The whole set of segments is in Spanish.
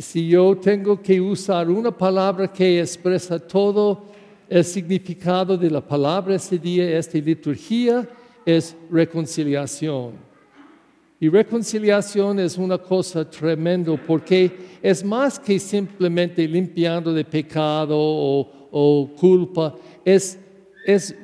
si yo tengo que usar una palabra que expresa todo el significado de la palabra ese día, esta liturgia, es reconciliación. Y reconciliación es una cosa tremenda porque es más que simplemente limpiando de pecado o, culpa, es, es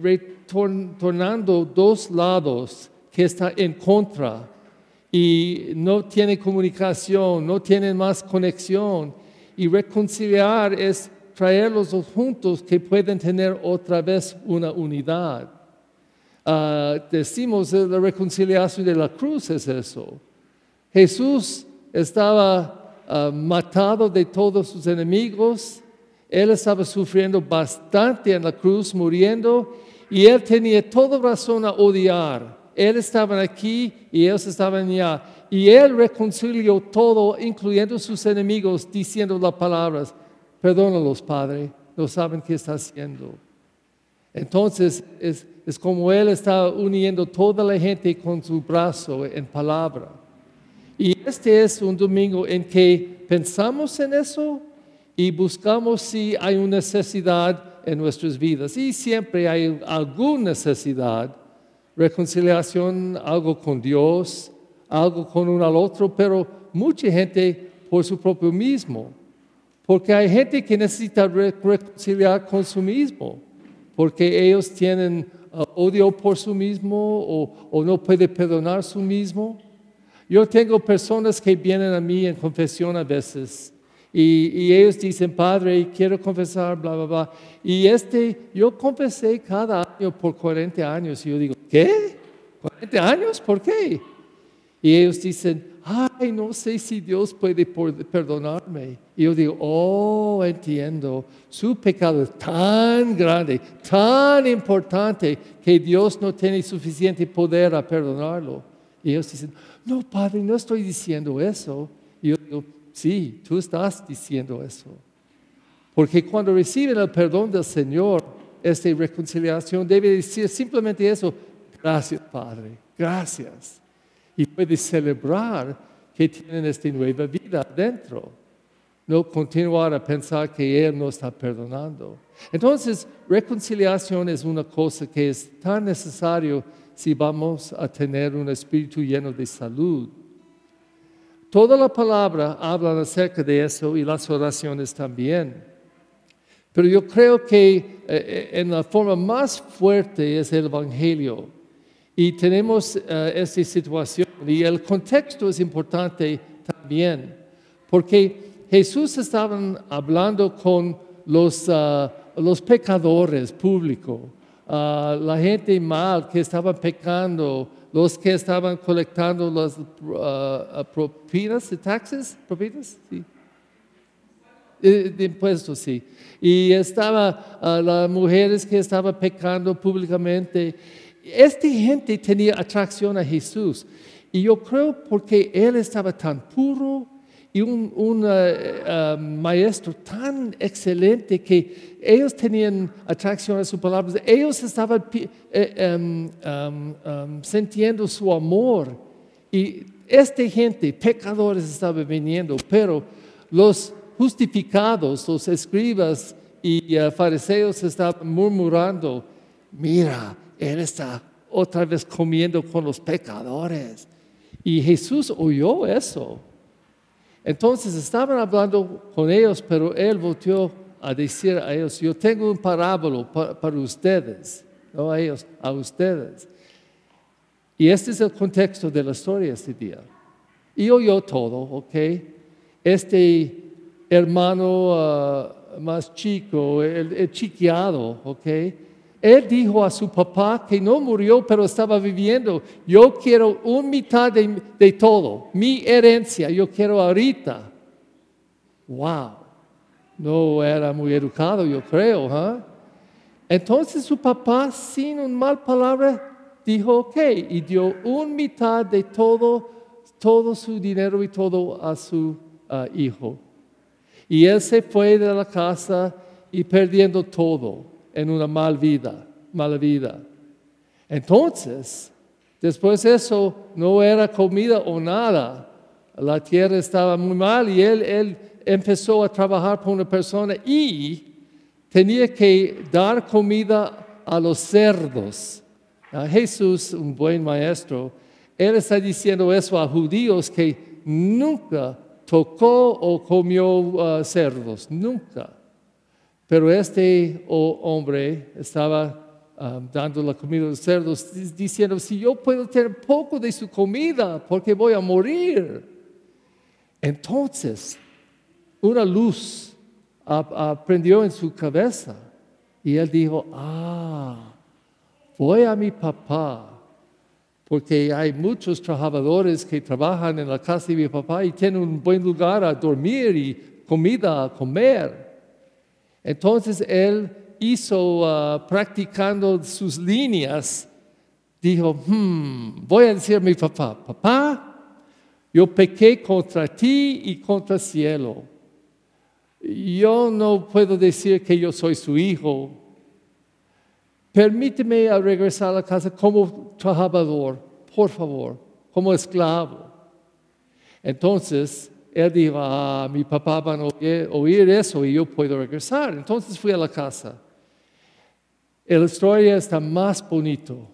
retornando dos lados que están en contra y no tiene comunicación, no tienen más conexión. Y reconciliar es traerlos juntos que pueden tener otra vez una unidad. Ah, decimos la reconciliación de la cruz es eso. Jesús estaba ah, matado de todos sus enemigos, él estaba sufriendo bastante en la cruz, muriendo, y él tenía toda razón a odiar él estaba aquí y ellos estaban allá. Y Él reconcilió todo, incluyendo sus enemigos, diciendo las palabras, perdónalos, Padre, no saben qué está haciendo. Entonces es, es como Él está uniendo toda la gente con su brazo en palabra. Y este es un domingo en que pensamos en eso y buscamos si hay una necesidad en nuestras vidas. Y siempre hay alguna necesidad reconciliación, algo con Dios, algo con uno al otro, pero mucha gente por su propio mismo. Porque hay gente que necesita reconciliar con su mismo, porque ellos tienen uh, odio por su mismo o, no puede perdonar su mismo. Yo tengo personas que vienen a mí en confesión a veces y, ellos dicen, Padre, quiero confesar, bla, bla, bla. Y este, yo confesé cada año por 40 años. Y yo digo, ¿qué? ¿40 años? ¿Por qué? Y ellos dicen, ay, no sé si Dios puede perdonarme. Y yo digo, oh, entiendo. Su pecado es tan grande, tan importante, que Dios no tiene suficiente poder a perdonarlo. Y ellos dicen, no, Padre, no estoy diciendo eso. Y yo digo, Sí, tú estás diciendo eso. Porque cuando reciben el perdón del Señor, esta reconciliación debe decir simplemente eso, gracias Padre, gracias. Y puede celebrar que tienen esta nueva vida dentro. No continuar a pensar que Él no está perdonando. Entonces, reconciliación es una cosa que es tan necesario si vamos a tener un espíritu lleno de salud. Toda la palabra habla acerca de eso y las oraciones también. Pero yo creo que eh, eh, en la forma más fuerte es el Evangelio. Y tenemos eh, esta situación. Y el contexto es importante también. Porque Jesús estaba hablando con los, ah, los pecadores públicos, ah, la gente mal que estaba pecando, los que estaban colectando las uh, propinas de taxes, propinas, sí. De, impuestos, sí. Y estaba uh, las mujeres que estaban pecando públicamente. Esta gente tenía atracción a Jesús. Y yo creo porque él estaba tan puro, y un, eh, eh, maestro tan excelente que ellos tenían atracción a sus palabras, ellos estaban eh, em, em, em, sintiendo su amor y esta gente, pecadores, estaba viniendo, pero los justificados, los escribas y fariseos estaban murmurando, mira, él está otra vez comiendo con los pecadores. Y Jesús oyó eso. Entonces estaban hablando con ellos, pero él volvió a decir a ellos, yo tengo un parábolo para, ustedes, no a ellos, a ustedes. Y este es el contexto de la historia este día. Y oyó todo, ¿ok? Este hermano ah, más chico, el, chiqueado, ¿ok? Él dijo a su papá que no murió, pero estaba viviendo. Yo quiero un mitad de, todo, mi herencia, yo quiero ahorita. Wow, no era muy educado, yo creo. ¿eh? Entonces su papá, sin un mal palabra, dijo, ok, y dio un mitad de todo, todo su dinero y todo a su hijo. Y él se fue de la casa y perdiendo todo en una mal vida, mala vida. Entonces, después de eso, no era comida o nada. la tierra estaba muy mal y él, él empezó a trabajar por una persona y tenía que dar comida a los cerdos. Jesús, un buen maestro, él está diciendo eso a judíos que nunca tocó o comió uh, cerdos, nunca. Pero este hombre estaba um, dando la comida a los cerdos, diciendo, si yo puedo tener poco de su comida, porque voy a morir. Entonces, una luz aprendió en su cabeza y él dijo, ah, voy a mi papá, porque hay muchos trabajadores que trabajan en la casa de mi papá y tienen un buen lugar a dormir y comida a comer. Entonces él hizo, uh, practicando sus líneas, dijo, hmm, voy a decir a mi papá, papá, yo pequé contra ti y contra el cielo. Yo no puedo decir que yo soy su hijo. Permíteme regresar a la casa como trabajador, por favor, como esclavo. Entonces, él dijo, ah, mi papá va a oír, eso y yo puedo regresar. Entonces fui a la casa. La historia está más bonito.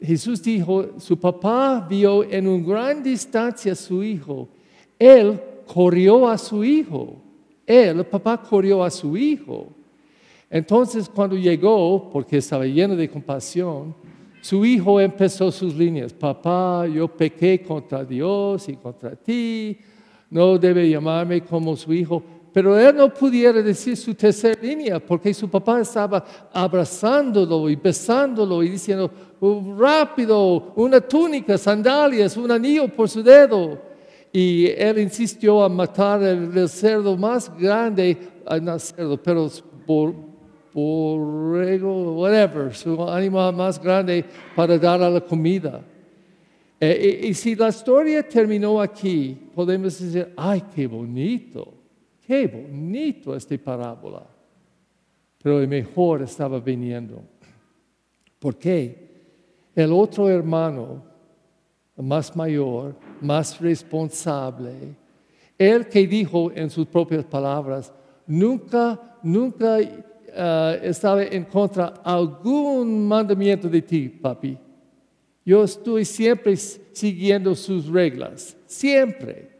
Jesús dijo, su papá vio en una gran distancia a su hijo. Él corrió a su hijo. Él, el papá, corrió a su hijo. Entonces cuando llegó, porque estaba lleno de compasión, su hijo empezó sus líneas. Papá, yo pequé contra Dios y contra ti. No debe llamarme como su hijo. Pero él no pudiera decir su tercera línea porque su papá estaba abrazándolo y besándolo y diciendo, oh, rápido, una túnica, sandalias, un anillo por su dedo. Y él insistió a matar el, cerdo más grande, no cerdo, pero borrego, whatever, su animal más grande para dar a la comida. Eh, y, y si la historia terminó aquí, podemos decir, ay, qué bonito, qué bonito esta parábola. Pero el mejor estaba viniendo. ¿Por qué? El otro hermano más mayor, más responsable, el que dijo en sus propias palabras, nunca, nunca eh, estaba en contra de algún mandamiento de ti, papi. Yo estoy siempre siguiendo sus reglas, siempre.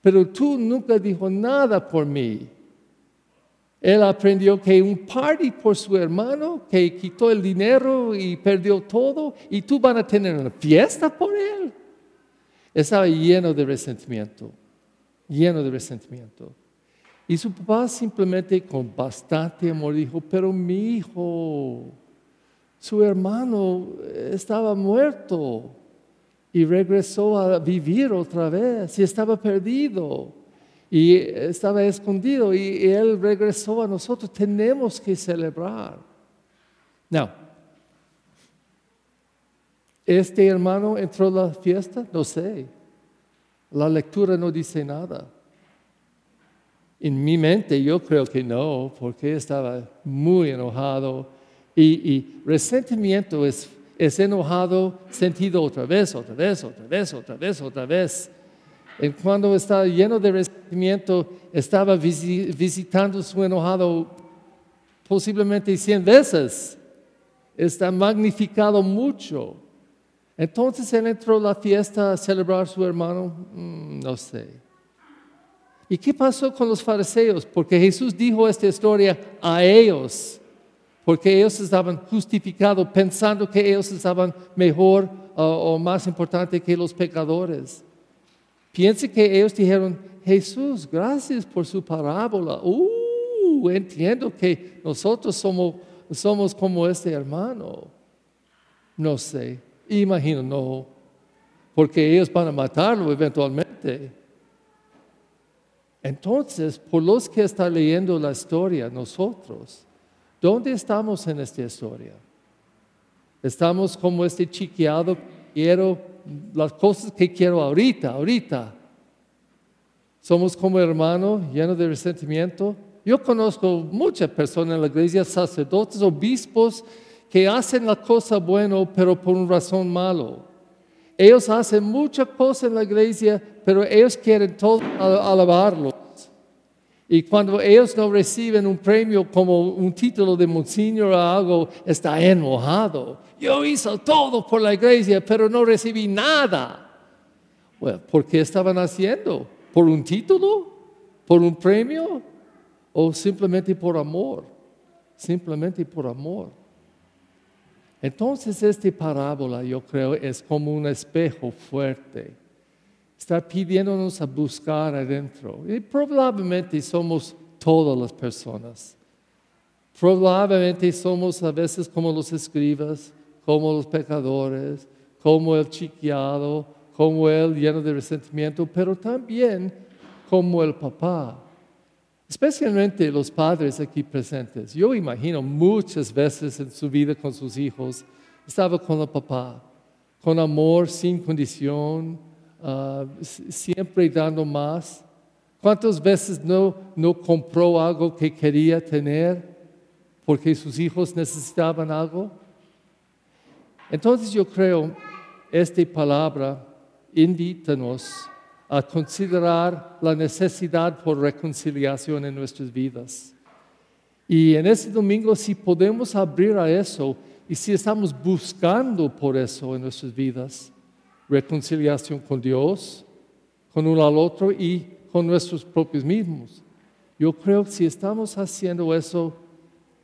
Pero tú nunca dijo nada por mí. Él aprendió que un party por su hermano, que quitó el dinero y perdió todo, y tú van a tener una fiesta por él. Estaba lleno de resentimiento, lleno de resentimiento. Y su papá simplemente con bastante amor dijo, pero mi hijo, su hermano estaba muerto y regresó a vivir otra vez y estaba perdido y estaba escondido y él regresó a nosotros. Tenemos que celebrar. No. ¿Este hermano entró a la fiesta? No sé. La lectura no dice nada. En mi mente yo creo que no, porque estaba muy enojado. Y, resentimiento es, enojado sentido otra vez, otra vez, otra vez, otra vez, otra vez cuando estaba lleno de resentimiento, estaba visitando su enojado posiblemente cien veces. Está magnificado mucho. Entonces él entró a la fiesta a celebrar a su hermano, mm, no sé. ¿Y qué pasó con los fariseos? Porque Jesús dijo esta historia a ellos, porque ellos estaban justificados, pensando que ellos estaban mejor o más importante que los pecadores. Piense que ellos dijeron, Jesús, gracias por su parábola. Uh, entiendo que nosotros somos, somos como este hermano. No sé, imagino no, porque ellos van a matarlo eventualmente. Entonces, por los que están leyendo la historia, nosotros, ¿dónde estamos en esta historia? Estamos como este chiqueado, quiero las cosas que quiero ahorita, ahorita. Somos como hermanos llenos de resentimiento. Yo conozco muchas personas en la iglesia, sacerdotes, obispos, que hacen la cosa buena, pero por una razón malo. Ellos hacen muchas cosas en la iglesia, pero ellos quieren todo alabarlos. Y cuando ellos no reciben un premio como un título de monseñor o algo, está enojado. Yo hice todo por la iglesia, pero no recibí nada. Bueno, ¿por qué estaban haciendo? ¿Por un título? ¿Por un premio? ¿O simplemente por amor? Simplemente por amor. Entonces, esta parábola, yo creo, es como un espejo fuerte. Está pidiéndonos a buscar adentro. Y probablemente somos todas las personas. Probablemente somos a veces como los escribas, como los pecadores, como el chiquiado, como el lleno de resentimiento, pero también como el papá. Especialmente los padres aquí presentes. Yo imagino muchas veces en su vida con sus hijos, estaba con el papá, con amor, sin condición, ah, siempre dando más. ¿Cuántas veces no, no compró algo que quería tener porque sus hijos necesitaban algo? Entonces yo creo, esta palabra invítanos a considerar la necesidad por reconciliación en nuestras vidas. Y en este domingo, si podemos abrir a eso y si estamos buscando por eso en nuestras vidas, reconciliación con Dios, con uno al otro y con nuestros propios mismos. Yo creo que si estamos haciendo eso,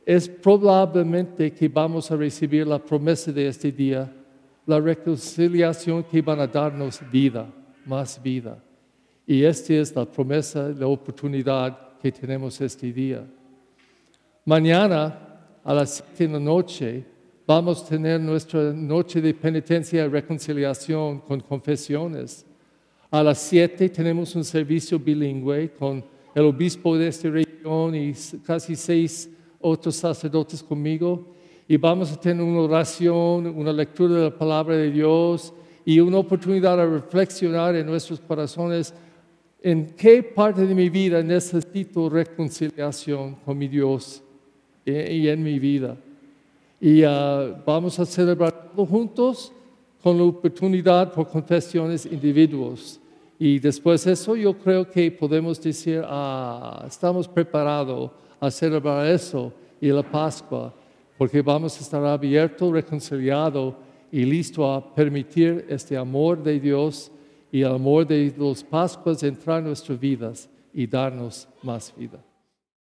es probablemente que vamos a recibir la promesa de este día, la reconciliación que van a darnos vida más vida. Y esta es la promesa, la oportunidad que tenemos este día. Mañana a las siete de la noche vamos a tener nuestra noche de penitencia y reconciliación con confesiones. A las siete tenemos un servicio bilingüe con el obispo de esta región y casi seis otros sacerdotes conmigo. Y vamos a tener una oración, una lectura de la palabra de Dios y una oportunidad a reflexionar en nuestros corazones en qué parte de mi vida necesito reconciliación con mi Dios y en mi vida. Y ah, vamos a celebrar juntos con la oportunidad por confesiones individuos. Y después de eso yo creo que podemos decir, ah, estamos preparados a celebrar eso y la Pascua, porque vamos a estar abiertos, reconciliados y listo a permitir este amor de Dios y el amor de los Pascuas entrar en nuestras vidas y darnos más vida.